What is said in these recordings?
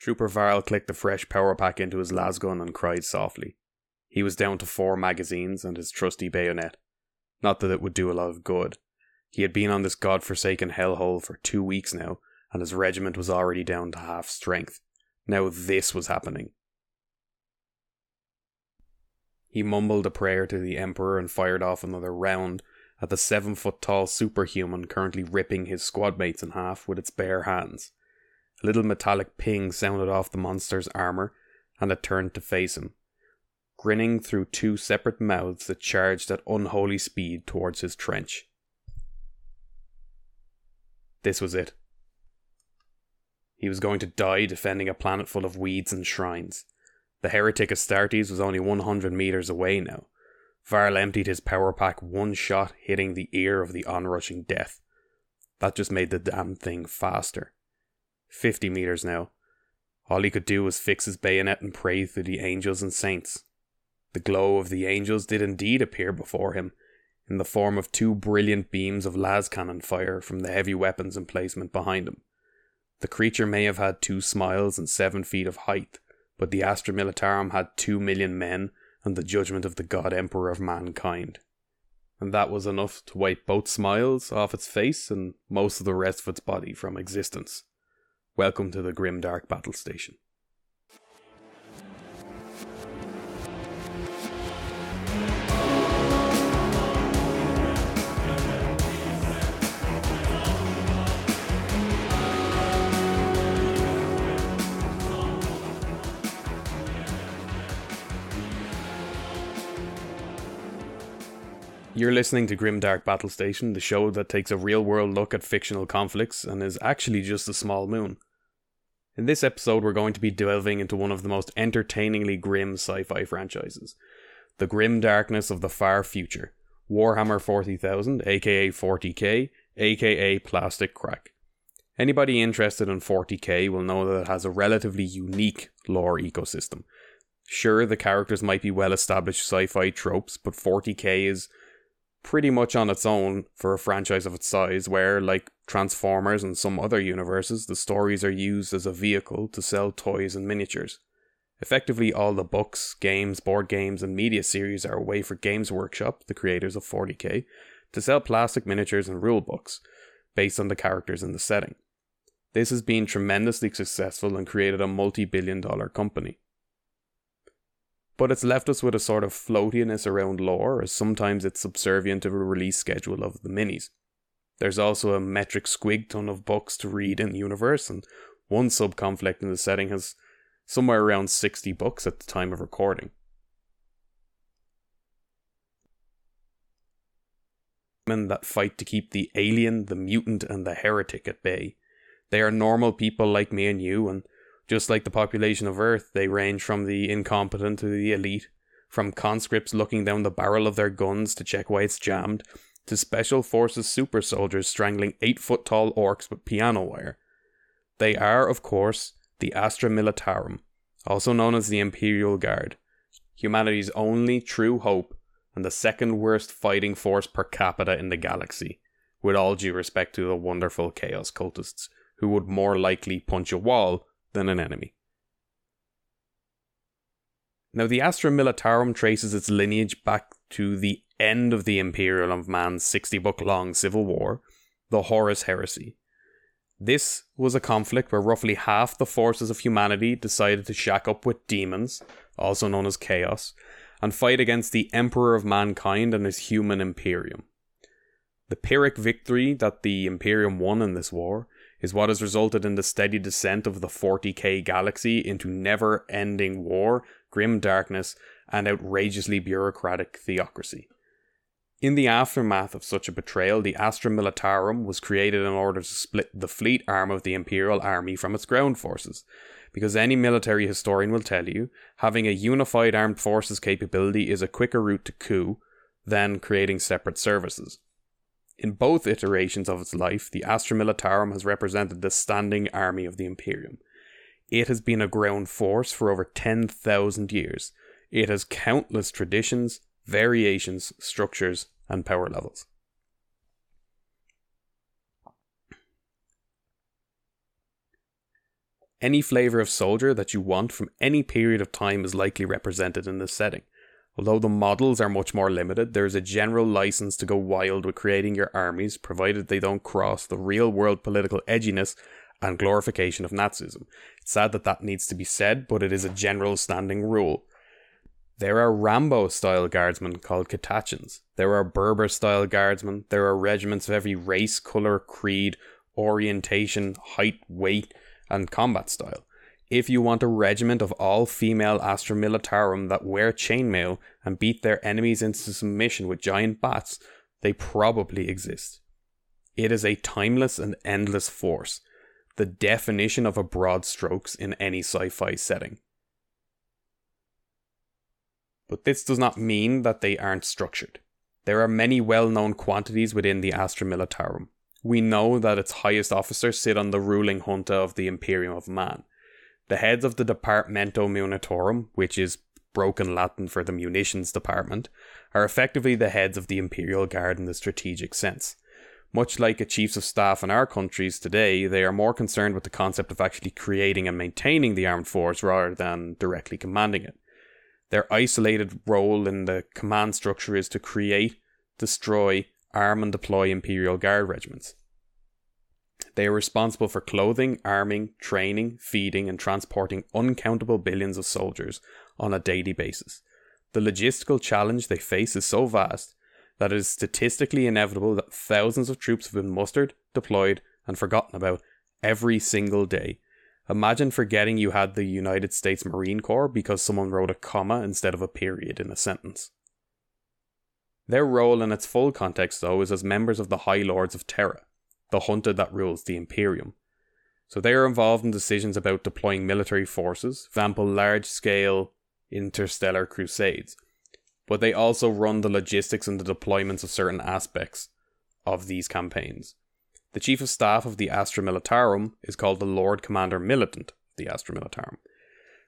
Trooper Varl clicked a fresh power pack into his lasgun and cried softly. He was down to four magazines and his trusty bayonet. Not that it would do a lot of good. He had been on this god-forsaken hellhole for two weeks now, and his regiment was already down to half strength. Now this was happening. He mumbled a prayer to the Emperor and fired off another round at the seven foot tall superhuman currently ripping his squadmates in half with its bare hands. A little metallic ping sounded off the monster's armour, and it turned to face him. Grinning through two separate mouths, it charged at unholy speed towards his trench. This was it. He was going to die defending a planet full of weeds and shrines. The heretic Astartes was only 100 metres away now. Varl emptied his power pack one shot, hitting the ear of the onrushing death. That just made the damn thing faster. 50 metres now. All he could do was fix his bayonet and pray to the angels and saints. The glow of the angels did indeed appear before him, in the form of two brilliant beams of las cannon fire from the heavy weapons emplacement behind him. The creature may have had two smiles and seven feet of height, but the Astra Militarum had two million men and the judgment of the God Emperor of mankind. And that was enough to wipe both smiles off its face and most of the rest of its body from existence. Welcome to the grim dark battle station. You're listening to Grimdark Battle Station, the show that takes a real world look at fictional conflicts and is actually just a small moon. In this episode, we're going to be delving into one of the most entertainingly grim sci fi franchises the grim darkness of the far future Warhammer 40,000, aka 40k, aka Plastic Crack. Anybody interested in 40k will know that it has a relatively unique lore ecosystem. Sure, the characters might be well established sci fi tropes, but 40k is pretty much on its own for a franchise of its size, where, like Transformers and some other universes, the stories are used as a vehicle to sell toys and miniatures. Effectively, all the books, games, board games, and media series are a way for Games Workshop, the creators of 40k, to sell plastic miniatures and rule books based on the characters in the setting. This has been tremendously successful and created a multi billion dollar company but it's left us with a sort of floatiness around lore, as sometimes it's subservient to the release schedule of the minis. There's also a metric squig ton of books to read in the universe, and one sub conflict in the setting has somewhere around 60 books at the time of recording. Men that fight to keep the alien, the mutant, and the heretic at bay. They are normal people like me and you, and just like the population of Earth, they range from the incompetent to the elite, from conscripts looking down the barrel of their guns to check why it's jammed, to special forces super soldiers strangling eight foot tall orcs with piano wire. They are, of course, the Astra Militarum, also known as the Imperial Guard, humanity's only true hope and the second worst fighting force per capita in the galaxy, with all due respect to the wonderful Chaos cultists, who would more likely punch a wall than an enemy. Now, the Astra Militarum traces its lineage back to the end of the Imperial of Man's 60 book long civil war, the Horus Heresy. This was a conflict where roughly half the forces of humanity decided to shack up with demons, also known as Chaos, and fight against the Emperor of Mankind and his human Imperium. The Pyrrhic victory that the Imperium won in this war is what has resulted in the steady descent of the 40k galaxy into never ending war, grim darkness, and outrageously bureaucratic theocracy. In the aftermath of such a betrayal, the Astra Militarum was created in order to split the fleet arm of the Imperial Army from its ground forces. Because any military historian will tell you, having a unified armed forces capability is a quicker route to coup than creating separate services. In both iterations of its life, the Astra Militarum has represented the standing army of the Imperium. It has been a ground force for over 10,000 years. It has countless traditions, variations, structures, and power levels. Any flavour of soldier that you want from any period of time is likely represented in this setting. Although the models are much more limited, there is a general license to go wild with creating your armies, provided they don't cross the real world political edginess and glorification of Nazism. It's sad that that needs to be said, but it is a general standing rule. There are Rambo style guardsmen called Catachans. There are Berber style guardsmen. There are regiments of every race, colour, creed, orientation, height, weight, and combat style. If you want a regiment of all female Astra Militarum that wear chainmail and beat their enemies into submission with giant bats, they probably exist. It is a timeless and endless force, the definition of a broad strokes in any sci fi setting. But this does not mean that they aren't structured. There are many well known quantities within the Astra Militarum. We know that its highest officers sit on the ruling junta of the Imperium of Man. The heads of the Departamento Munitorum, which is broken Latin for the munitions department, are effectively the heads of the Imperial Guard in the strategic sense. Much like a chiefs of staff in our countries today, they are more concerned with the concept of actually creating and maintaining the armed force rather than directly commanding it. Their isolated role in the command structure is to create, destroy, arm, and deploy Imperial Guard regiments. They are responsible for clothing, arming, training, feeding, and transporting uncountable billions of soldiers on a daily basis. The logistical challenge they face is so vast that it is statistically inevitable that thousands of troops have been mustered, deployed, and forgotten about every single day. Imagine forgetting you had the United States Marine Corps because someone wrote a comma instead of a period in a sentence. Their role in its full context, though, is as members of the High Lords of Terra, the junta that rules the Imperium. So they are involved in decisions about deploying military forces, for example, large scale interstellar crusades, but they also run the logistics and the deployments of certain aspects of these campaigns. The chief of staff of the Astra Militarum is called the Lord Commander Militant of the Astra Militarum.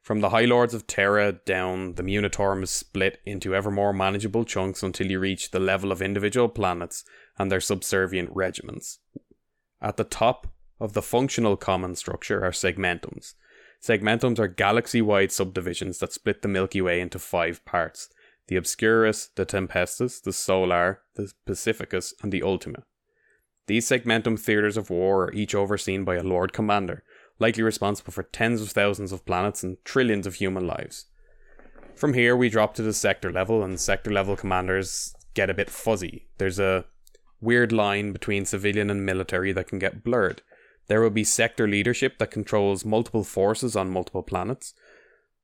From the High Lords of Terra down, the Munitorum is split into ever more manageable chunks until you reach the level of individual planets and their subservient regiments. At the top of the functional common structure are segmentums. Segmentums are galaxy wide subdivisions that split the Milky Way into five parts the Obscurus, the Tempestus, the Solar, the Pacificus, and the Ultima. These segmentum theatres of war are each overseen by a Lord Commander, likely responsible for tens of thousands of planets and trillions of human lives. From here, we drop to the sector level, and sector level commanders get a bit fuzzy. There's a weird line between civilian and military that can get blurred. There will be sector leadership that controls multiple forces on multiple planets,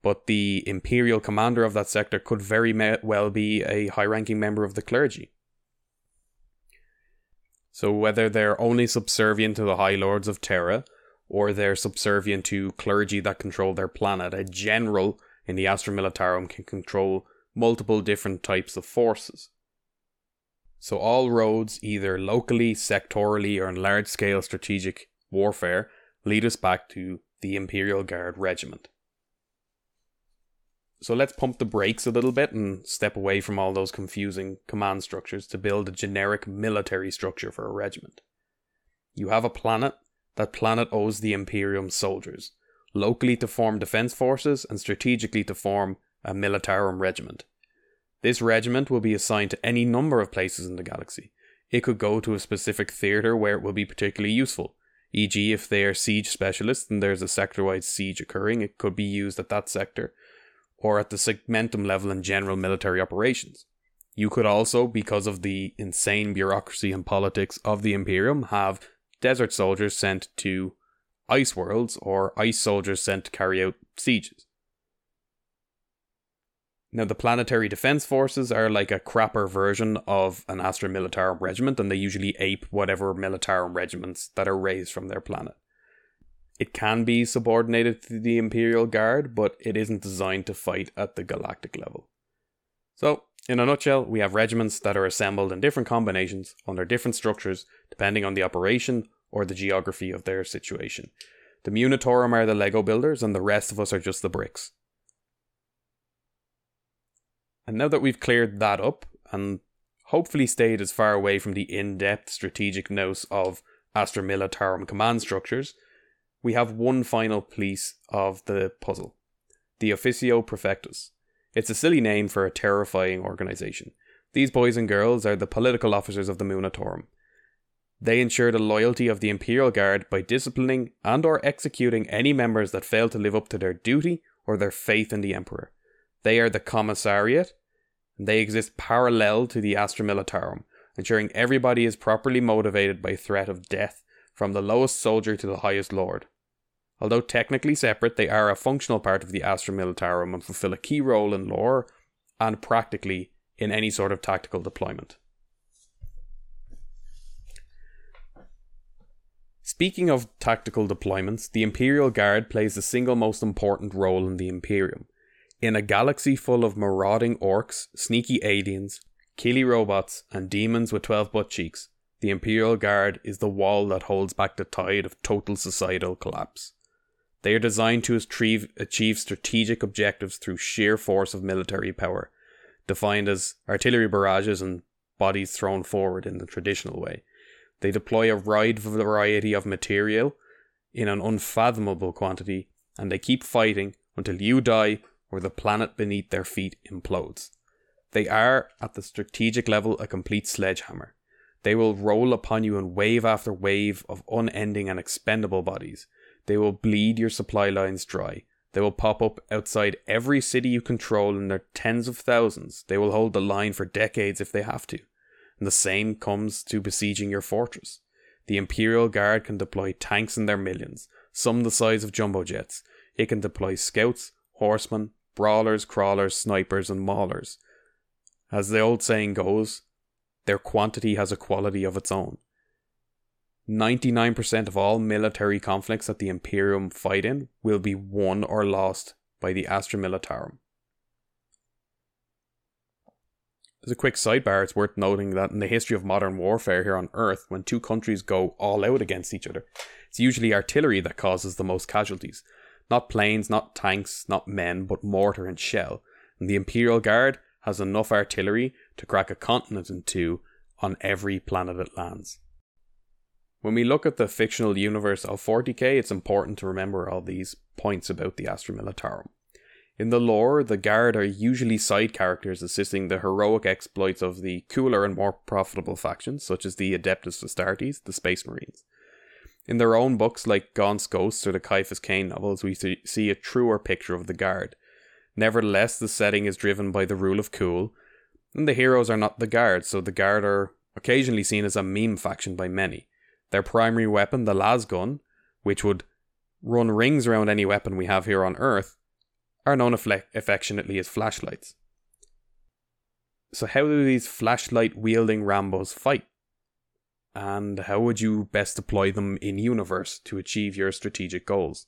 but the imperial commander of that sector could very well be a high ranking member of the clergy. So, whether they're only subservient to the High Lords of Terra, or they're subservient to clergy that control their planet, a general in the Astra Militarum can control multiple different types of forces. So, all roads, either locally, sectorally, or in large scale strategic warfare, lead us back to the Imperial Guard Regiment. So let's pump the brakes a little bit and step away from all those confusing command structures to build a generic military structure for a regiment. You have a planet, that planet owes the Imperium soldiers, locally to form defense forces and strategically to form a militarum regiment. This regiment will be assigned to any number of places in the galaxy. It could go to a specific theatre where it will be particularly useful. E.g., if they are siege specialists and there's a sector wide siege occurring, it could be used at that sector or at the segmentum level in general military operations. You could also, because of the insane bureaucracy and politics of the Imperium, have desert soldiers sent to ice worlds or ice soldiers sent to carry out sieges. Now, the planetary defense forces are like a crapper version of an Astra Militarum regiment, and they usually ape whatever Militarum regiments that are raised from their planet. It can be subordinated to the Imperial Guard, but it isn't designed to fight at the galactic level. So, in a nutshell, we have regiments that are assembled in different combinations under different structures depending on the operation or the geography of their situation. The Munitorum are the Lego builders, and the rest of us are just the bricks. And now that we've cleared that up and hopefully stayed as far away from the in depth strategic notes of Astra Militarum command structures, we have one final piece of the puzzle the Officio Prefectus. It's a silly name for a terrifying organization. These boys and girls are the political officers of the Munitorum. They ensure the loyalty of the Imperial Guard by disciplining and or executing any members that fail to live up to their duty or their faith in the Emperor. They are the Commissariat, and they exist parallel to the Astra Militarum, ensuring everybody is properly motivated by threat of death, from the lowest soldier to the highest lord. Although technically separate, they are a functional part of the Astra Militarum and fulfill a key role in lore and practically in any sort of tactical deployment. Speaking of tactical deployments, the Imperial Guard plays the single most important role in the Imperium. In a galaxy full of marauding orcs, sneaky aliens, killy robots, and demons with 12 butt cheeks, the Imperial Guard is the wall that holds back the tide of total societal collapse. They are designed to achieve, achieve strategic objectives through sheer force of military power, defined as artillery barrages and bodies thrown forward in the traditional way. They deploy a wide variety of material in an unfathomable quantity, and they keep fighting until you die or the planet beneath their feet implodes. They are, at the strategic level, a complete sledgehammer. They will roll upon you in wave after wave of unending and expendable bodies. They will bleed your supply lines dry. They will pop up outside every city you control in their tens of thousands. They will hold the line for decades if they have to. And the same comes to besieging your fortress. The Imperial Guard can deploy tanks in their millions, some the size of jumbo jets. It can deploy scouts, horsemen, brawlers, crawlers, snipers, and maulers. As the old saying goes, their quantity has a quality of its own. 99% of all military conflicts that the Imperium fight in will be won or lost by the Astra Militarum. As a quick sidebar, it's worth noting that in the history of modern warfare here on Earth, when two countries go all out against each other, it's usually artillery that causes the most casualties. Not planes, not tanks, not men, but mortar and shell. And the Imperial Guard has enough artillery to crack a continent in two on every planet it lands. When we look at the fictional universe of 40k, it's important to remember all these points about the Astra Militarum. In the lore, the Guard are usually side characters assisting the heroic exploits of the cooler and more profitable factions, such as the Adeptus Astartes, the Space Marines. In their own books, like Gaunt's Ghosts or the Ciaphas Cain novels, we see a truer picture of the Guard. Nevertheless, the setting is driven by the rule of cool, and the heroes are not the Guard, so the Guard are occasionally seen as a meme faction by many. Their primary weapon, the lasgun, which would run rings around any weapon we have here on Earth, are known affectionately as flashlights. So, how do these flashlight wielding Rambos fight? And how would you best deploy them in universe to achieve your strategic goals?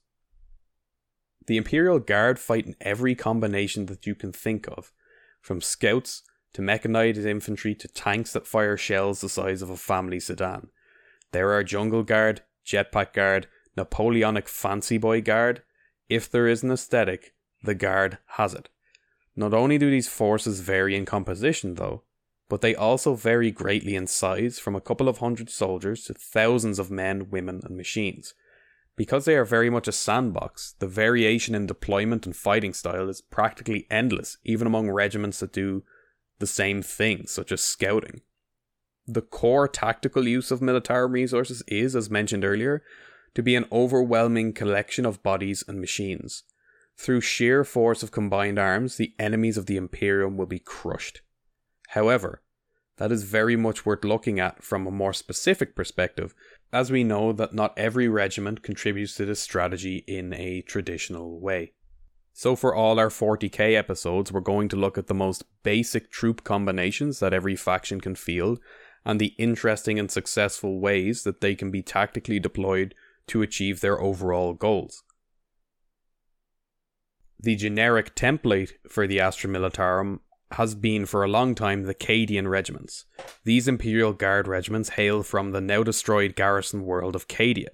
The Imperial Guard fight in every combination that you can think of, from scouts to mechanized infantry to tanks that fire shells the size of a family sedan. There are Jungle Guard, Jetpack Guard, Napoleonic Fancy Boy Guard. If there is an aesthetic, the Guard has it. Not only do these forces vary in composition, though, but they also vary greatly in size from a couple of hundred soldiers to thousands of men, women, and machines. Because they are very much a sandbox, the variation in deployment and fighting style is practically endless, even among regiments that do the same thing, such as scouting. The core tactical use of military resources is, as mentioned earlier, to be an overwhelming collection of bodies and machines. Through sheer force of combined arms, the enemies of the Imperium will be crushed. However, that is very much worth looking at from a more specific perspective, as we know that not every regiment contributes to this strategy in a traditional way. So, for all our 40k episodes, we're going to look at the most basic troop combinations that every faction can field, and the interesting and successful ways that they can be tactically deployed to achieve their overall goals. The generic template for the Astra Militarum has been for a long time the Cadian regiments. These Imperial Guard regiments hail from the now destroyed garrison world of Cadia,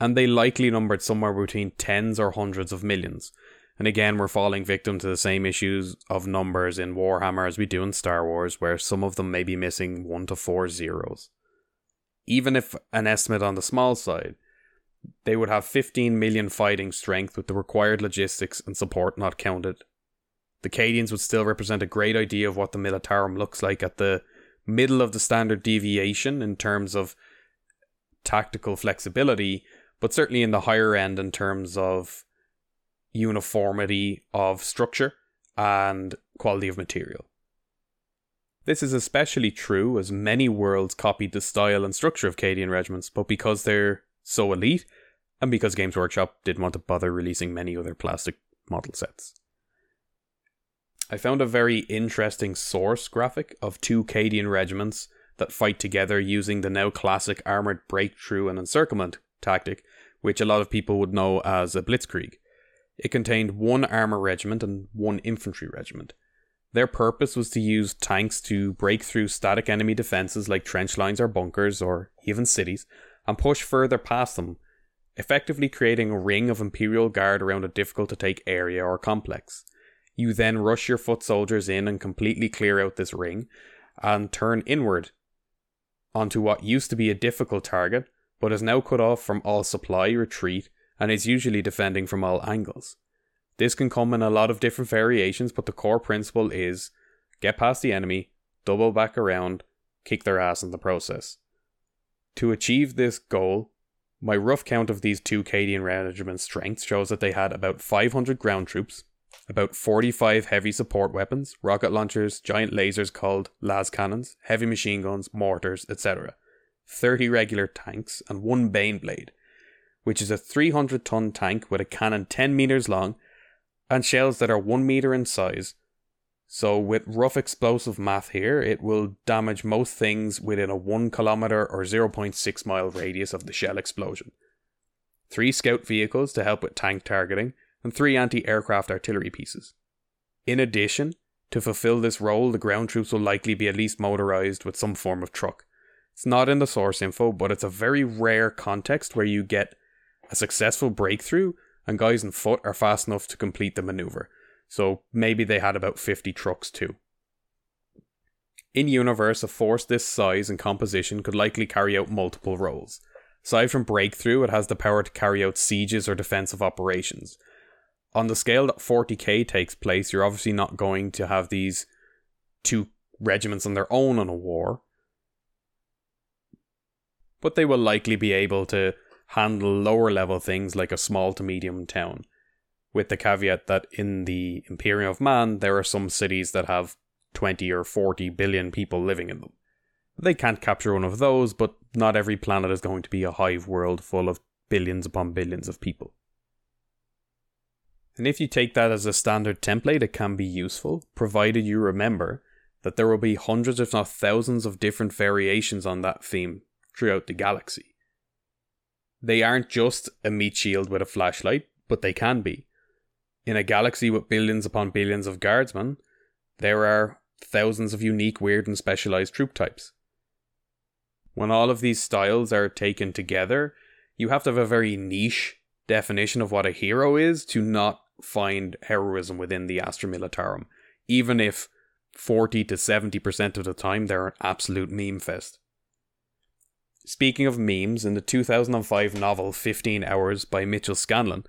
and they likely numbered somewhere between tens or hundreds of millions. And again, we're falling victim to the same issues of numbers in Warhammer as we do in Star Wars, where some of them may be missing one to four zeros. Even if an estimate on the small side, they would have 15 million fighting strength with the required logistics and support not counted. The Cadians would still represent a great idea of what the Militarum looks like at the middle of the standard deviation in terms of tactical flexibility, but certainly in the higher end in terms of uniformity of structure and quality of material. This is especially true as many worlds copied the style and structure of Cadian regiments, but because they're so elite, and because Games Workshop didn't want to bother releasing many other plastic model sets. I found a very interesting source graphic of two Cadian regiments that fight together using the now classic armored breakthrough and encirclement tactic, which a lot of people would know as a blitzkrieg. It contained one armor regiment and one infantry regiment. Their purpose was to use tanks to break through static enemy defenses like trench lines or bunkers or even cities and push further past them, effectively creating a ring of Imperial Guard around a difficult to take area or complex. You then rush your foot soldiers in and completely clear out this ring and turn inward onto what used to be a difficult target but is now cut off from all supply retreat and is usually defending from all angles. This can come in a lot of different variations, but the core principle is get past the enemy, double back around, kick their ass in the process. To achieve this goal, my rough count of these two Cadian regiment strengths shows that they had about 500 ground troops, about 45 heavy support weapons, rocket launchers, giant lasers called las cannons, heavy machine guns, mortars, etc., 30 regular tanks, and one Baneblade, which is a 300 ton tank with a cannon 10 meters long and shells that are 1 meter in size. So, with rough explosive math here, it will damage most things within a 1 kilometer or 0.6 mile radius of the shell explosion. Three scout vehicles to help with tank targeting, and three anti aircraft artillery pieces. In addition, to fulfill this role, the ground troops will likely be at least motorized with some form of truck. It's not in the source info, but it's a very rare context where you get a successful breakthrough and guys on foot are fast enough to complete the maneuver. So maybe they had about 50 trucks too. In universe, a force this size and composition could likely carry out multiple roles. Aside from breakthrough, it has the power to carry out sieges or defensive operations. On the scale that 40k takes place, you're obviously not going to have these two regiments on their own in a war. But they will likely be able to handle lower level things like a small to medium town, with the caveat that in the Imperium of Man, there are some cities that have 20 or 40 billion people living in them. They can't capture one of those, but not every planet is going to be a hive world full of billions upon billions of people. And if you take that as a standard template, it can be useful, provided you remember that there will be hundreds, if not thousands, of different variations on that theme throughout the galaxy. They aren't just a meat shield with a flashlight, but they can be. In a galaxy with billions upon billions of guardsmen, there are thousands of unique, weird, and specialized troop types. When all of these styles are taken together, you have to have a very niche definition of what a hero is to not find heroism within the Astra Militarum, even if 40 to 70% of the time they're an absolute meme fest. Speaking of memes, in the 2005 novel 15 Hours by Mitchell Scanlon,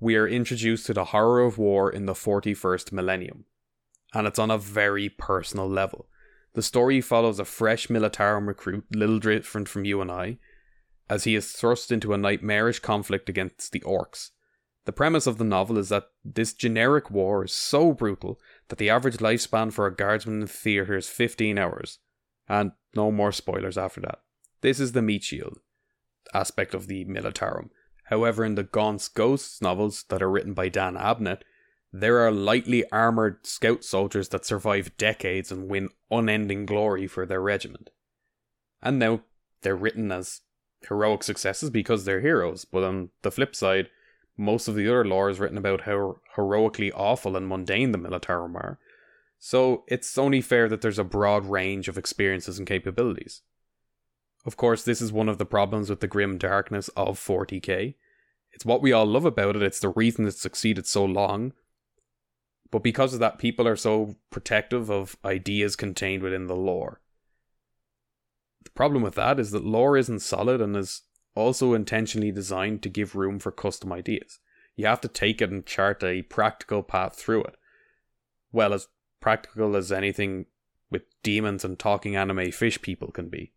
we are introduced to the horror of war in the 41st millennium. And it's on a very personal level. The story follows a fresh Militarum recruit, little different from you and I, as he is thrust into a nightmarish conflict against the orcs. The premise of the novel is that this generic war is so brutal that the average lifespan for a guardsman in the theatre is 15 hours. And no more spoilers after that. This is the meat shield aspect of the Militarum. However, in the Gaunt's Ghosts novels that are written by Dan Abnett, there are lightly armoured scout soldiers that survive decades and win unending glory for their regiment. And now they're written as heroic successes because they're heroes, but on the flip side, most of the other lore is written about how heroically awful and mundane the Militarum are. So it's only fair that there's a broad range of experiences and capabilities. Of course, this is one of the problems with the grim darkness of 40k. It's what we all love about it, it's the reason it's succeeded so long. But because of that, people are so protective of ideas contained within the lore. The problem with that is that lore isn't solid and is also intentionally designed to give room for custom ideas. You have to take it and chart a practical path through it. Well, as practical as anything with demons and talking anime fish people can be.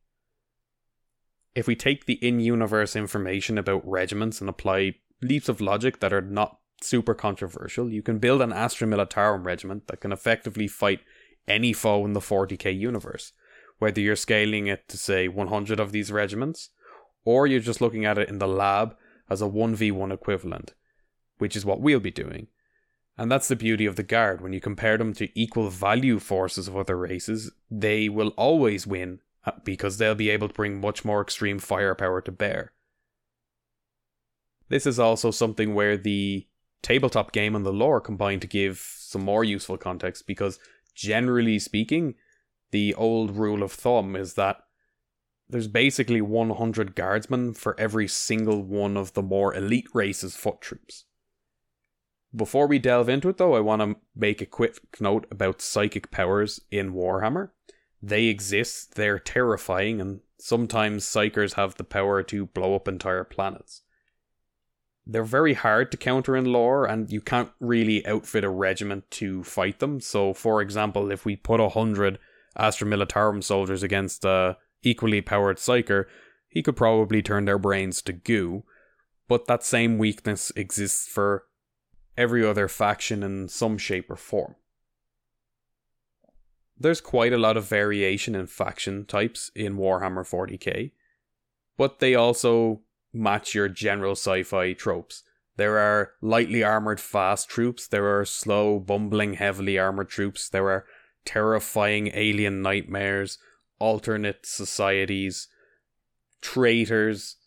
If we take the in universe information about regiments and apply leaps of logic that are not super controversial, you can build an Astra Militarum regiment that can effectively fight any foe in the 40k universe, whether you're scaling it to say 100 of these regiments, or you're just looking at it in the lab as a 1v1 equivalent, which is what we'll be doing. And that's the beauty of the Guard. When you compare them to equal value forces of other races, they will always win uh, because they'll be able to bring much more extreme firepower to bear. This is also something where the tabletop game and the lore combine to give some more useful context because, generally speaking, the old rule of thumb is that there's basically 100 guardsmen for every single one of the more elite race's foot troops. Before we delve into it, though, I want to make a quick note about psychic powers in Warhammer. They exist, they're terrifying, and sometimes psykers have the power to blow up entire planets. They're very hard to counter in lore, and you can't really outfit a regiment to fight them. So, for example, if we put a hundred Astra Militarum soldiers against a equally powered psyker, he could probably turn their brains to goo. But that same weakness exists for every other faction in some shape or form. There's quite a lot of variation in faction types in Warhammer 40k, but they also match your general sci fi tropes. There are lightly armored fast troops, there are slow, bumbling, heavily armored troops, there are terrifying alien nightmares, alternate societies, traitors,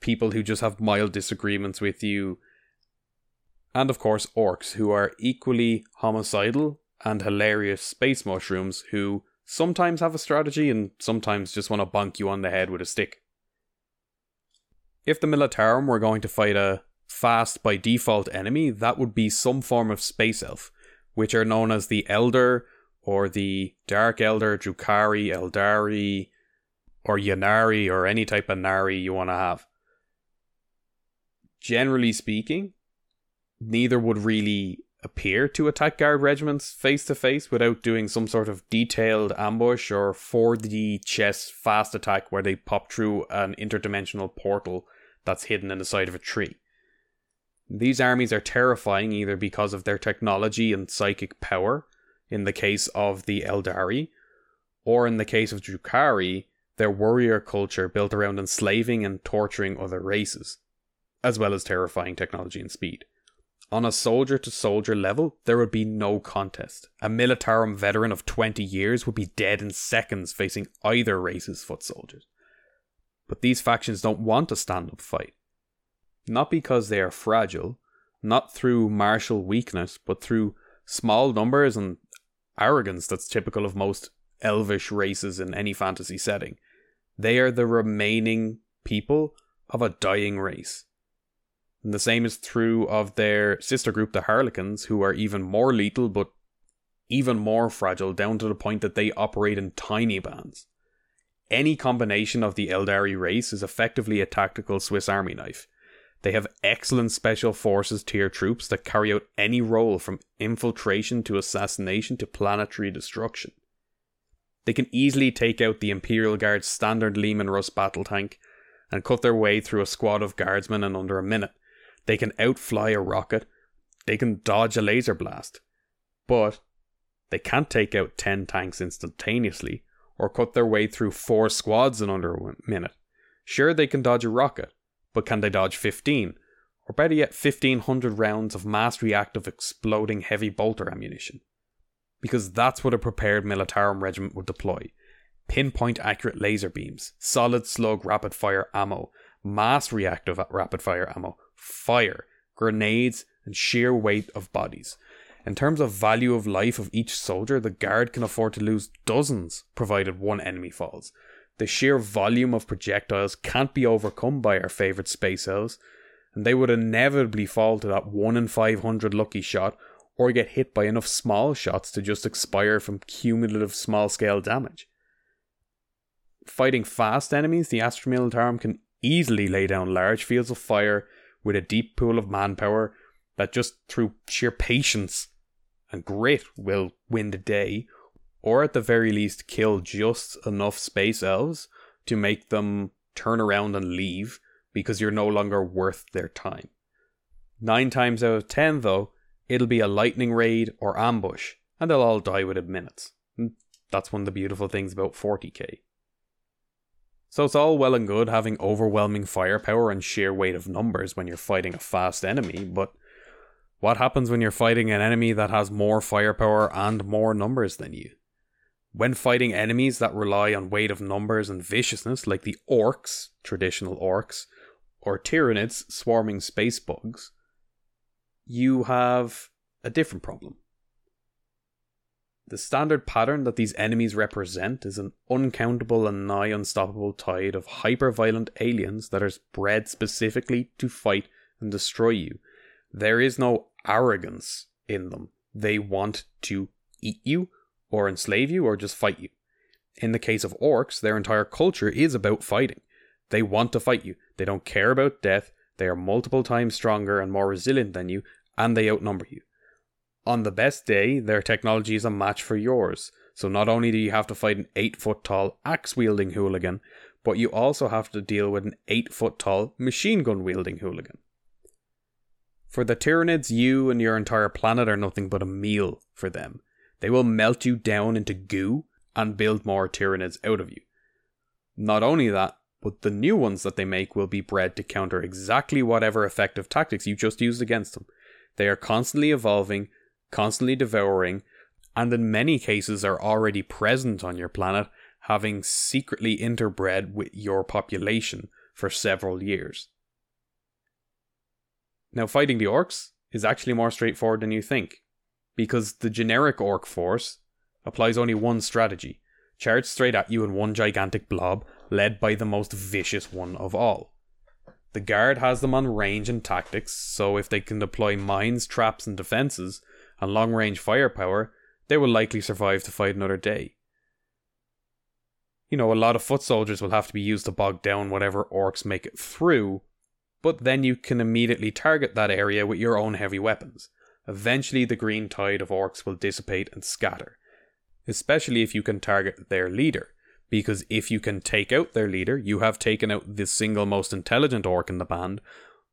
people who just have mild disagreements with you, and of course orcs, who are equally homicidal and hilarious space mushrooms who sometimes have a strategy and sometimes just want to bonk you on the head with a stick. If the Militarum were going to fight a fast by default enemy, that would be some form of space elf, which are known as the Eldar or the Dark Eldar, Drukhari, Aeldari, or Ynnari, or any type of Nari you want to have. Generally speaking, neither would really appear to attack guard regiments face to face without doing some sort of detailed ambush or 4D chess fast attack where they pop through an interdimensional portal that's hidden in the side of a tree. These armies are terrifying either because of their technology and psychic power, in the case of the Aeldari, or in the case of Drukhari, their warrior culture built around enslaving and torturing other races, as well as terrifying technology and speed. On a soldier to soldier level, there would be no contest. A Militarum veteran of 20 years would be dead in seconds facing either race's foot soldiers. But these factions don't want a stand up fight. Not because they are fragile, not through martial weakness, but through small numbers and arrogance that's typical of most elvish races in any fantasy setting. They are the remaining people of a dying race. And the same is true of their sister group, the Harlequins, who are even more lethal but even more fragile, down to the point that they operate in tiny bands. Any combination of the Aeldari race is effectively a tactical Swiss army knife. They have excellent special forces tier troops that carry out any role from infiltration to assassination to planetary destruction. They can easily take out the Imperial Guard's standard Leman Russ battle tank and cut their way through a squad of guardsmen in under a minute. They can outfly a rocket. They can dodge a laser blast. But they can't take out 10 tanks instantaneously or cut their way through four squads in under a minute. Sure, they can dodge a rocket, but can they dodge 15? Or better yet, 1500 rounds of mass reactive exploding heavy bolter ammunition? Because that's what a prepared Militarum regiment would deploy pinpoint accurate laser beams, solid slug rapid fire ammo, mass reactive rapid fire ammo, fire, grenades, and sheer weight of bodies. In terms of value of life of each soldier, the guard can afford to lose dozens provided one enemy falls. The sheer volume of projectiles can't be overcome by our favourite space elves, and they would inevitably fall to that 1 in 500 lucky shot or get hit by enough small shots to just expire from cumulative small scale damage. Fighting fast enemies, the Astra Militarum can easily lay down large fields of fire with a deep pool of manpower that just through sheer patience and grit will win the day, or at the very least kill just enough space elves to make them turn around and leave because you're no longer worth their time. Nine times out of ten, though, it'll be a lightning raid or ambush, and they'll all die within minutes. Hmm, that's one of the beautiful things about 40k. So it's all well and good having overwhelming firepower and sheer weight of numbers when you're fighting a fast enemy, but what happens when you're fighting an enemy that has more firepower and more numbers than you? When fighting enemies that rely on weight of numbers and viciousness, like the orcs, traditional orcs, or Tyranids swarming space bugs, you have a different problem. The standard pattern that these enemies represent is an uncountable and nigh unstoppable tide of hyper violent aliens that are bred specifically to fight and destroy you. There is no arrogance in them. They want to eat you or enslave you or just fight you. In the case of orcs, their entire culture is about fighting. They want to fight you. They don't care about death. They are multiple times stronger and more resilient than you, and they outnumber you. On the best day, their technology is a match for yours. So not only do you have to fight an 8 foot tall axe wielding hooligan, but you also have to deal with an 8 foot tall machine gun wielding hooligan. For the Tyranids, you and your entire planet are nothing but a meal for them. They will melt you down into goo and build more Tyranids out of you. Not only that, but the new ones that they make will be bred to counter exactly whatever effective tactics you just used against them. They are constantly evolving, constantly devouring, and in many cases are already present on your planet, having secretly interbred with your population for several years. Now, fighting the orcs is actually more straightforward than you think because the generic orc force applies only one strategy charge straight at you in one gigantic blob, led by the most vicious one of all. The guard has them on range and tactics, so if they can deploy mines, traps, and defenses, and long range firepower, they will likely survive to fight another day. You know, a lot of foot soldiers will have to be used to bog down whatever orcs make it through, but then you can immediately target that area with your own heavy weapons. Eventually, the green tide of orcs will dissipate and scatter, especially if you can target their leader. Because if you can take out their leader, you have taken out the single most intelligent orc in the band,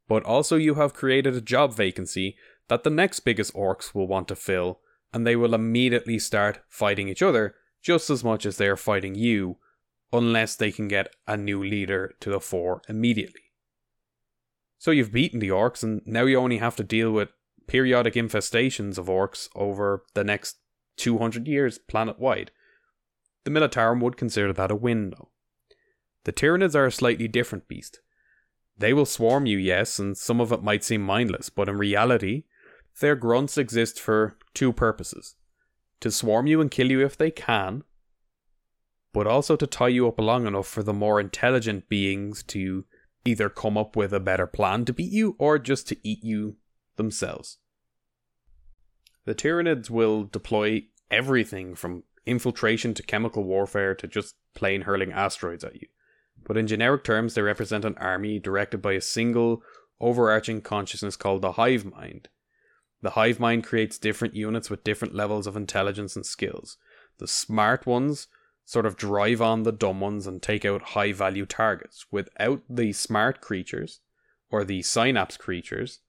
but also you have created a job vacancy that the next biggest orcs will want to fill, and they will immediately start fighting each other just as much as they are fighting you, unless they can get a new leader to the fore immediately. So you've beaten the orcs, and now you only have to deal with periodic infestations of orcs over the next 200 years planet wide. The Militarum would consider that a win. The Tyranids are a slightly different beast. They will swarm you, yes, and some of it might seem mindless, but in reality, their grunts exist for two purposes to swarm you and kill you if they can, but also to tie you up long enough for the more intelligent beings to either come up with a better plan to beat you or just to eat you themselves. The Tyranids will deploy everything from infiltration to chemical warfare to just plain hurling asteroids at you. But in generic terms, they represent an army directed by a single, overarching consciousness called the hive mind. The hive mind creates different units with different levels of intelligence and skills. The smart ones sort of drive on the dumb ones and take out high value targets. Without the smart creatures, or the synapse creatures,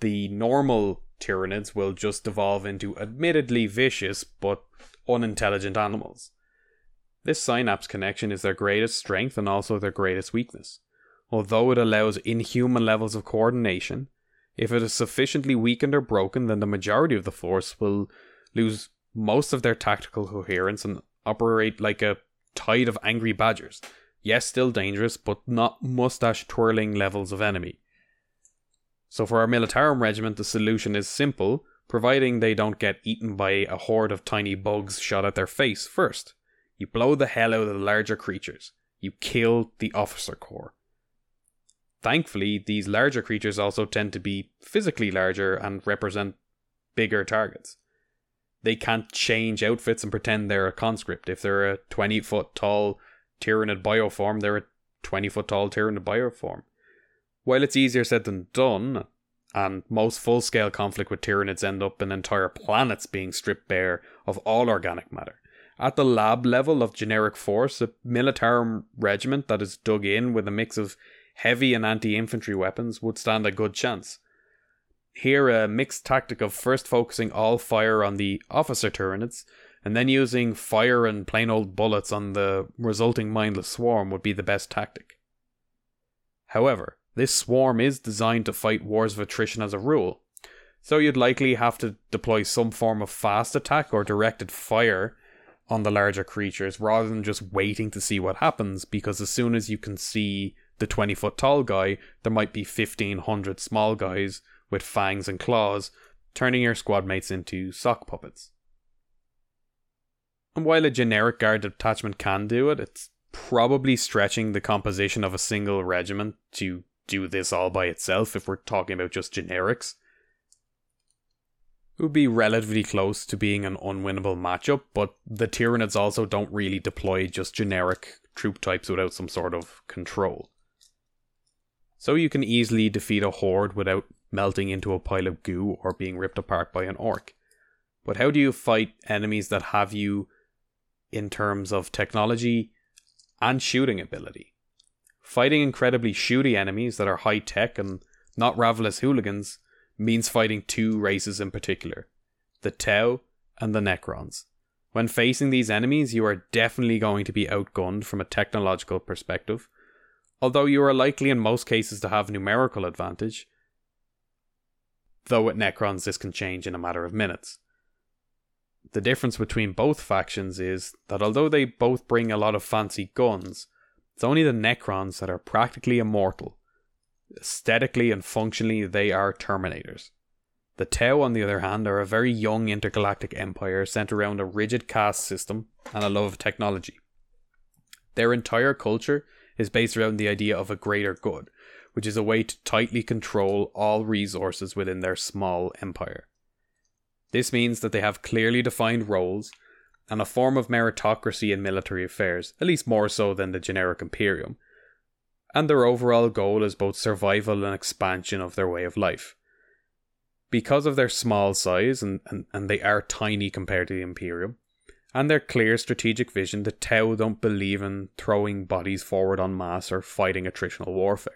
the normal Tyranids will just evolve into admittedly vicious but unintelligent animals. This synapse connection is their greatest strength and also their greatest weakness. Although it allows inhuman levels of coordination, if it is sufficiently weakened or broken, then the majority of the force will lose most of their tactical coherence and operate like a tide of angry badgers. Yes, still dangerous, but not mustache twirling levels of enemy. So for our Militarum regiment, the solution is simple, providing they don't get eaten by a horde of tiny bugs shot at their face first. You blow the hell out of the larger creatures. You kill the officer corps. Thankfully, these larger creatures also tend to be physically larger and represent bigger targets. They can't change outfits and pretend they're a conscript. If they're a 20 foot tall Tyranid bioform, they're a 20 foot tall Tyranid bioform. While it's easier said than done, and most full scale conflict with Tyranids end up in entire planets being stripped bare of all organic matter. At the lab level of generic force, a militarum regiment that is dug in with a mix of heavy and anti infantry weapons would stand a good chance. Here, a mixed tactic of first focusing all fire on the officer Tyranids and then using fire and plain old bullets on the resulting mindless swarm would be the best tactic. However, this swarm is designed to fight wars of attrition as a rule, so you'd likely have to deploy some form of fast attack or directed fire on the larger creatures rather than just waiting to see what happens because as soon as you can see the 20 foot tall guy, there might be 1500 small guys with fangs and claws, turning your squad mates into sock puppets. And while a generic guard detachment can do it, it's probably stretching the composition of a single regiment to do this all by itself if we're talking about just generics. It would be relatively close to being an unwinnable matchup, but the Tyranids also don't really deploy just generic troop types without some sort of control. So you can easily defeat a horde without melting into a pile of goo or being ripped apart by an orc. But how do you fight enemies that have you in terms of technology and shooting ability? Fighting incredibly shooty enemies that are high tech and not ravenous hooligans means fighting two races in particular the Tau and the Necrons. When facing these enemies, you are definitely going to be outgunned from a technological perspective, although you are likely in most cases to have numerical advantage, though with Necrons this can change in a matter of minutes. The difference between both factions is that although they both bring a lot of fancy guns, it's only the Necrons that are practically immortal. Aesthetically and functionally, they are Terminators. The Tau, on the other hand, are a very young intergalactic empire centered around a rigid caste system and a love of technology. Their entire culture is based around the idea of a greater good, which is a way to tightly control all resources within their small empire. This means that they have clearly defined roles and a form of meritocracy in military affairs, at least more so than the generic Imperium, and their overall goal is both survival and expansion of their way of life. Because of their small size, and, and, and they are tiny compared to the Imperium, and their clear strategic vision, the Tau don't believe in throwing bodies forward en masse or fighting attritional warfare.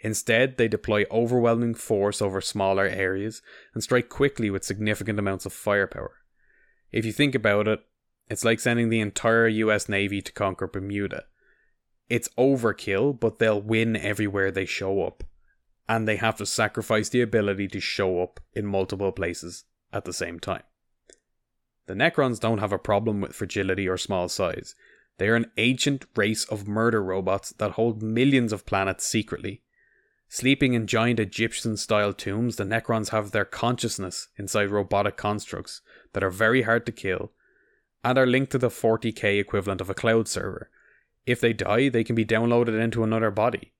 Instead, they deploy overwhelming force over smaller areas and strike quickly with significant amounts of firepower. If you think about it, it's like sending the entire US Navy to conquer Bermuda. It's overkill, but they'll win everywhere they show up. And they have to sacrifice the ability to show up in multiple places at the same time. The Necrons don't have a problem with fragility or small size. They are an ancient race of murder robots that hold millions of planets secretly. Sleeping in giant Egyptian style tombs, the Necrons have their consciousness inside robotic constructs that are very hard to kill and are linked to the 40k equivalent of a cloud server. If they die, they can be downloaded into another body.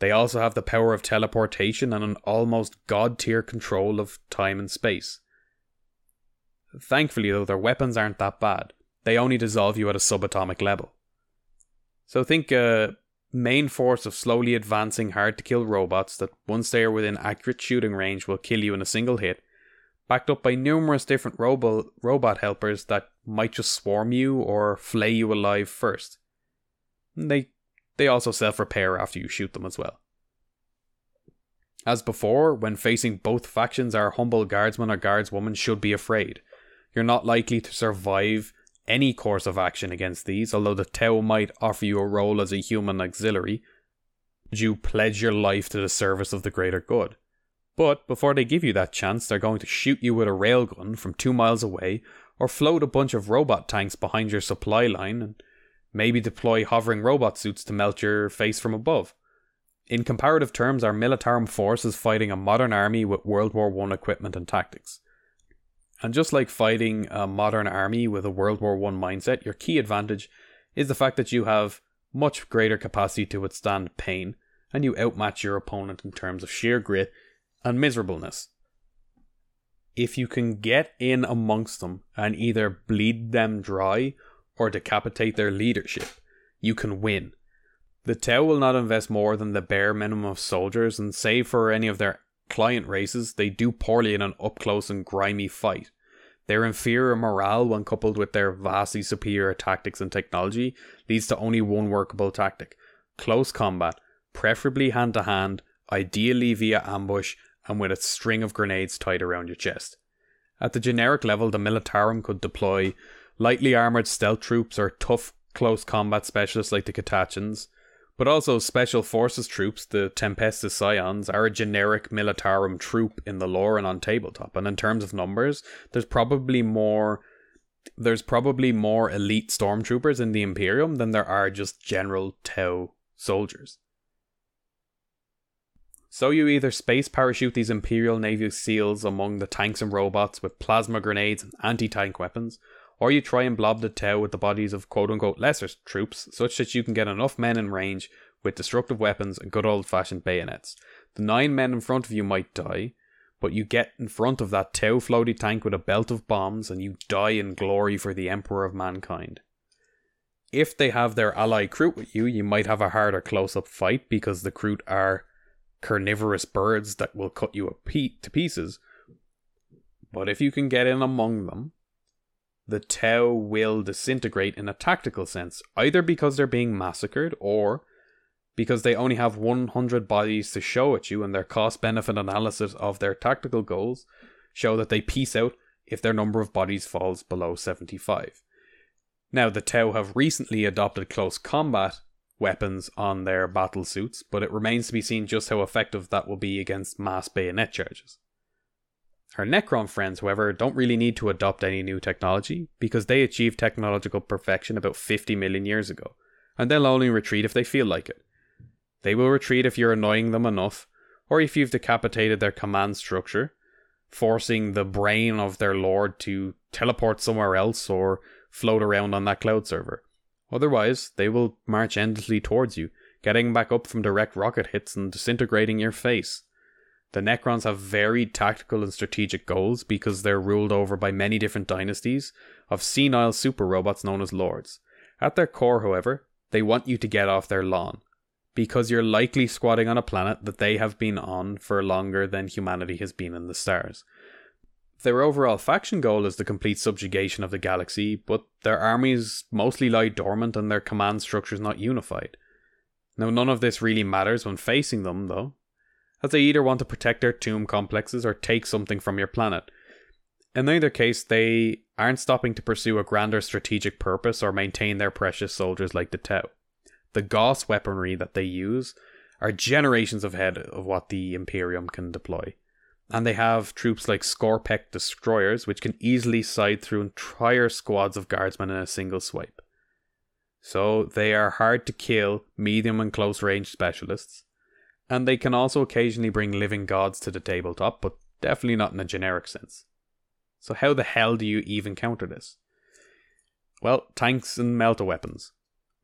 They also have the power of teleportation and an almost god tier control of time and space. Thankfully, though, their weapons aren't that bad. They only dissolve you at a subatomic level. So think a main force of slowly advancing, hard to kill robots that, once they are within accurate shooting range, will kill you in a single hit, backed up by numerous different robo- robot helpers that might just swarm you or flay you alive first. They they also self repair after you shoot them as well. As before, when facing both factions, our humble guardsman or guardswoman should be afraid. You're not likely to survive any course of action against these, although the Tau might offer you a role as a human auxiliary. You pledge your life to the service of the greater good. But before they give you that chance, they're going to shoot you with a railgun from two miles away, or float a bunch of robot tanks behind your supply line, and maybe deploy hovering robot suits to melt your face from above. In comparative terms, our Militarum force is fighting a modern army with World War I equipment and tactics. And just like fighting a modern army with a World War I mindset, your key advantage is the fact that you have much greater capacity to withstand pain, and you outmatch your opponent in terms of sheer grit and miserableness. If you can get in amongst them and either bleed them dry or decapitate their leadership, you can win. The Tau will not invest more than the bare minimum of soldiers, and save for any of their client races, they do poorly in an up close and grimy fight. Their inferior morale, when coupled with their vastly superior tactics and technology, leads to only one workable tactic close combat, preferably hand to hand, ideally via ambush, and with a string of grenades tied around your chest. At the generic level, the Militarum could deploy lightly armored stealth troops or tough close combat specialists like the Catachans, but also special forces troops, the Tempestus Scions, are a generic militarum troop in the lore and on tabletop. And in terms of numbers, there's probably more there's probably more elite stormtroopers in the Imperium than there are just general Tau soldiers. So you either space parachute these Imperial Navy SEALs among the tanks and robots with plasma grenades and anti-tank weapons, or you try and blob the Tau with the bodies of quote unquote lesser troops, such that you can get enough men in range with destructive weapons and good old fashioned bayonets. The nine men in front of you might die, but you get in front of that Tau floaty tank with a belt of bombs and you die in glory for the Emperor of Mankind. If they have their ally Kroot with you, you might have a harder close up fight because the Kroot are carnivorous birds that will cut you to pieces. But if you can get in among them, the Tau will disintegrate in a tactical sense, either because they're being massacred or because they only have 100 bodies to show at you and their cost benefit analysis of their tactical goals show that they peace out if their number of bodies falls below 75. Now, the Tau have recently adopted close combat weapons on their battle suits, but it remains to be seen just how effective that will be against mass bayonet charges. Our Necron friends, however, don't really need to adopt any new technology because they achieved technological perfection about 50 million years ago, and they'll only retreat if they feel like it. They will retreat if you're annoying them enough, or if you've decapitated their command structure, forcing the brain of their lord to teleport somewhere else or float around on that cloud server. Otherwise, they will march endlessly towards you, getting back up from direct rocket hits and disintegrating your face. The Necrons have varied tactical and strategic goals because they're ruled over by many different dynasties of senile super robots known as lords. At their core, however, they want you to get off their lawn, because you're likely squatting on a planet that they have been on for longer than humanity has been in the stars. Their overall faction goal is the complete subjugation of the galaxy, but their armies mostly lie dormant and their command structures not unified. Now, none of this really matters when facing them, though, as they either want to protect their tomb complexes or take something from your planet. In either case, they aren't stopping to pursue a grander strategic purpose or maintain their precious soldiers like the Tau. The Gauss weaponry that they use are generations ahead of what the Imperium can deploy. And they have troops like Skorpekh destroyers, which can easily side through entire squads of guardsmen in a single swipe. So they are hard to kill medium and close range specialists, and they can also occasionally bring living gods to the tabletop, but definitely not in a generic sense. So, how the hell do you even counter this? Well, tanks and melta weapons.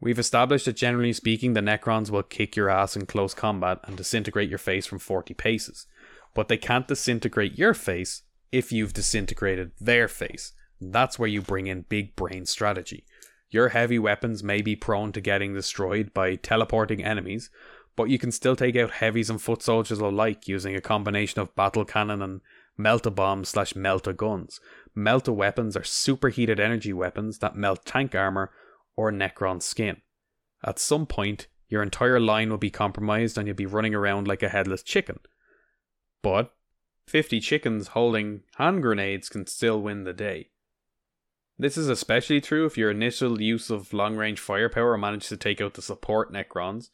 We've established that generally speaking, the Necrons will kick your ass in close combat and disintegrate your face from 40 paces, but they can't disintegrate your face if you've disintegrated their face. That's where you bring in big brain strategy. Your heavy weapons may be prone to getting destroyed by teleporting enemies, but you can still take out heavies and foot soldiers alike using a combination of battle cannon and melta bombs slash melta guns. Melta weapons are superheated energy weapons that melt tank armor or Necron skin. At some point, your entire line will be compromised and you'll be running around like a headless chicken. But 50 chickens holding hand grenades can still win the day. This is especially true if your initial use of long range firepower manages to take out the support Necrons,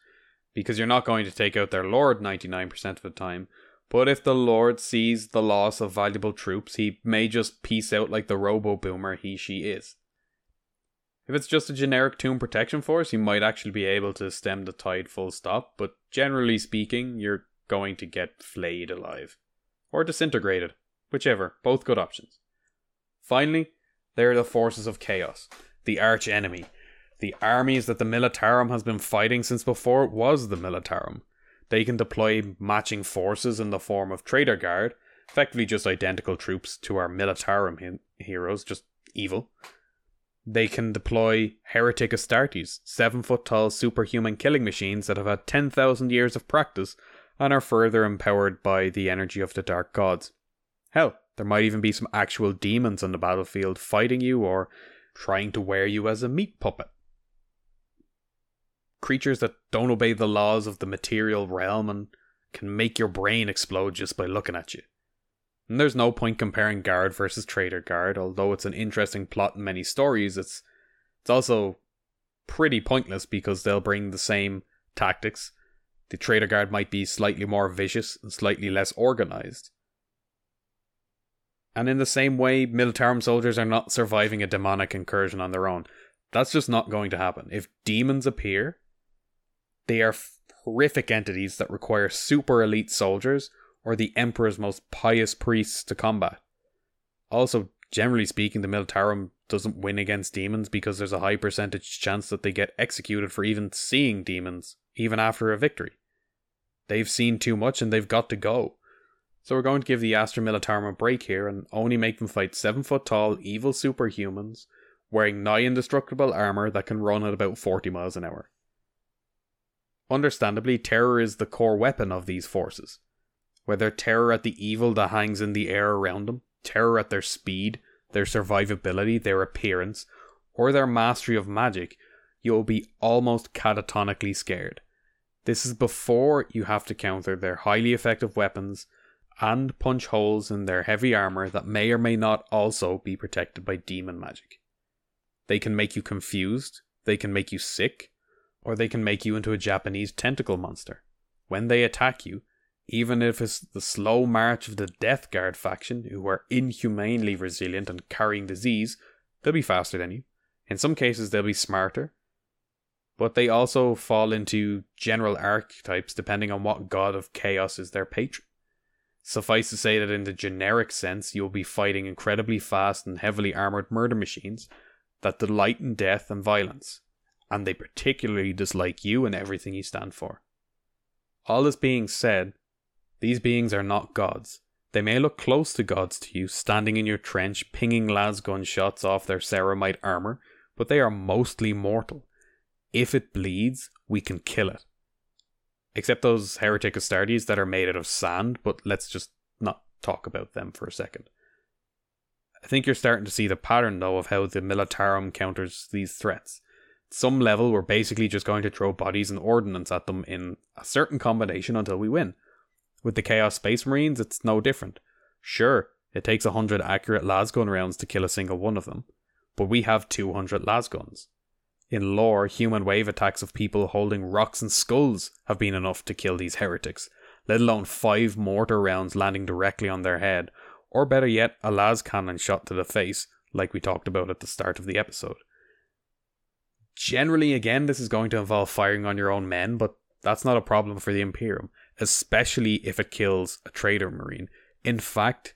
because you're not going to take out their lord 99% of the time. But if the lord sees the loss of valuable troops, he may just peace out like the robo boomer he she is. If it's just a generic tomb protection force, you might actually be able to stem the tide full stop, but generally speaking, you're going to get flayed alive. Or disintegrated. Whichever, both good options. Finally, there are the forces of chaos, the arch enemy, the armies that the Militarum has been fighting since before it was the Militarum. They can deploy matching forces in the form of Traitor Guard, effectively just identical troops to our Militarum he- heroes, just evil. They can deploy Heretic Astartes, seven foot tall superhuman killing machines that have had 10,000 years of practice and are further empowered by the energy of the Dark Gods. Hell, there might even be some actual demons on the battlefield fighting you or trying to wear you as a meat puppet. Creatures that don't obey the laws of the material realm and can make your brain explode just by looking at you. And there's no point comparing guard versus traitor guard, although it's an interesting plot in many stories, it's it's also pretty pointless because they'll bring the same tactics. The traitor guard might be slightly more vicious and slightly less organized. And in the same way, Militarum soldiers are not surviving a demonic incursion on their own. That's just not going to happen. If demons appear, they are horrific entities that require super elite soldiers or the Emperor's most pious priests to combat. Also, generally speaking, the Militarum doesn't win against demons because there's a high percentage chance that they get executed for even seeing demons, even after a victory. They've seen too much and they've got to go. So we're going to give the Astra Militarum a break here and only make them fight 7 foot tall evil superhumans wearing nigh indestructible armor that can run at about 40 miles an hour. Understandably, terror is the core weapon of these forces. Whether terror at the evil that hangs in the air around them, terror at their speed, their survivability, their appearance, or their mastery of magic, you'll be almost catatonically scared. This is before you have to counter their highly effective weapons and punch holes in their heavy armor that may or may not also be protected by demon magic. They can make you confused, they can make you sick, or they can make you into a Japanese tentacle monster. When they attack you, even if it's the slow march of the Death Guard faction, who are inhumanely resilient and carrying disease, they'll be faster than you. In some cases, they'll be smarter. But they also fall into general archetypes depending on what god of chaos is their patron. Suffice to say that in the generic sense, you'll be fighting incredibly fast and heavily armored murder machines that delight in death and violence, and they particularly dislike you and everything you stand for. All this being said, these beings are not gods. They may look close to gods to you, standing in your trench, pinging lasgun shots off their ceramite armor, but they are mostly mortal. If it bleeds, we can kill it. Except those heretic Astartes that are made out of sand, but let's just not talk about them for a second. I think you're starting to see the pattern, though, of how the Militarum counters these threats. At some level, we're basically just going to throw bodies and ordnance at them in a certain combination until we win. With the Chaos Space Marines, it's no different. Sure, it takes 100 accurate lasgun rounds to kill a single one of them, but we have 200 lasguns. In lore, human wave attacks of people holding rocks and skulls have been enough to kill these heretics, let alone five mortar rounds landing directly on their head, or better yet, a las cannon shot to the face, like we talked about at the start of the episode. Generally, again, this is going to involve firing on your own men, but that's not a problem for the Imperium especially if it kills a traitor marine. In fact,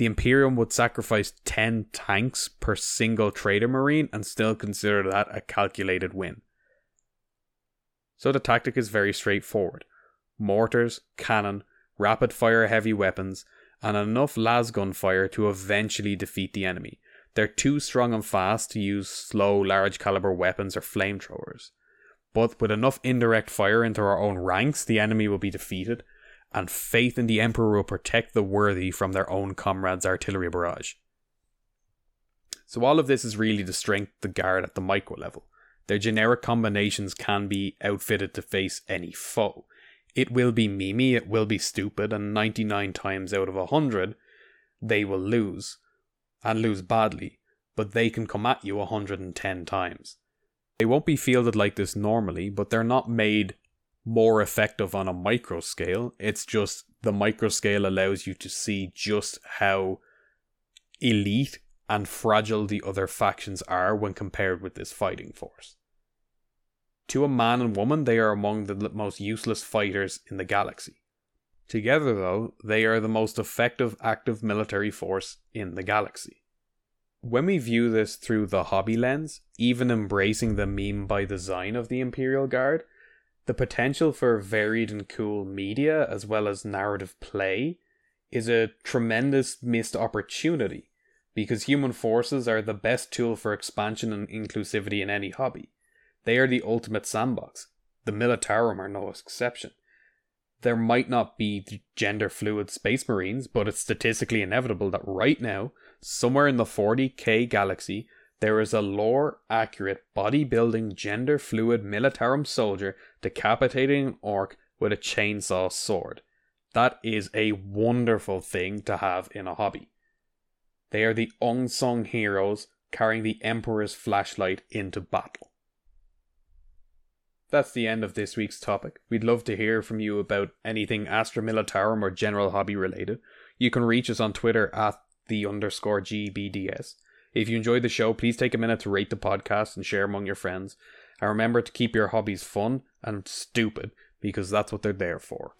the Imperium would sacrifice 10 tanks per single traitor marine and still consider that a calculated win. So the tactic is very straightforward mortars, cannon, rapid fire heavy weapons, and enough lasgun fire to eventually defeat the enemy. They're too strong and fast to use slow, large caliber weapons or flamethrowers. But with enough indirect fire into our own ranks, the enemy will be defeated, and faith in the Emperor will protect the worthy from their own comrades' artillery barrage. So, all of this is really to strengthen the guard at the micro level. Their generic combinations can be outfitted to face any foe. It will be memey, it will be stupid, and 99 times out of 100, they will lose, and lose badly, but they can come at you 110 times. They won't be fielded like this normally, but they're not made more effective on a micro scale. It's just the micro scale allows you to see just how elite and fragile the other factions are when compared with this fighting force. To a man and woman, they are among the most useless fighters in the galaxy. Together, though, they are the most effective active military force in the galaxy. When we view this through the hobby lens, even embracing the meme by design of the Imperial Guard, the potential for varied and cool media as well as narrative play is a tremendous missed opportunity because human forces are the best tool for expansion and inclusivity in any hobby. They are the ultimate sandbox. The Militarum are no exception. There might not be gender fluid space marines, but it's statistically inevitable that right now, somewhere in the 40k galaxy, there is a lore accurate bodybuilding gender fluid Militarum soldier decapitating an orc with a chainsaw sword. That is a wonderful thing to have in a hobby. They are the unsung heroes carrying the Emperor's flashlight into battle. That's the end of this week's topic. We'd love to hear from you about anything Astra Militarum or general hobby related. You can reach us on Twitter at the underscore GBDS. If you enjoyed the show, please take a minute to rate the podcast and share among your friends. And remember to keep your hobbies fun and stupid because that's what they're there for.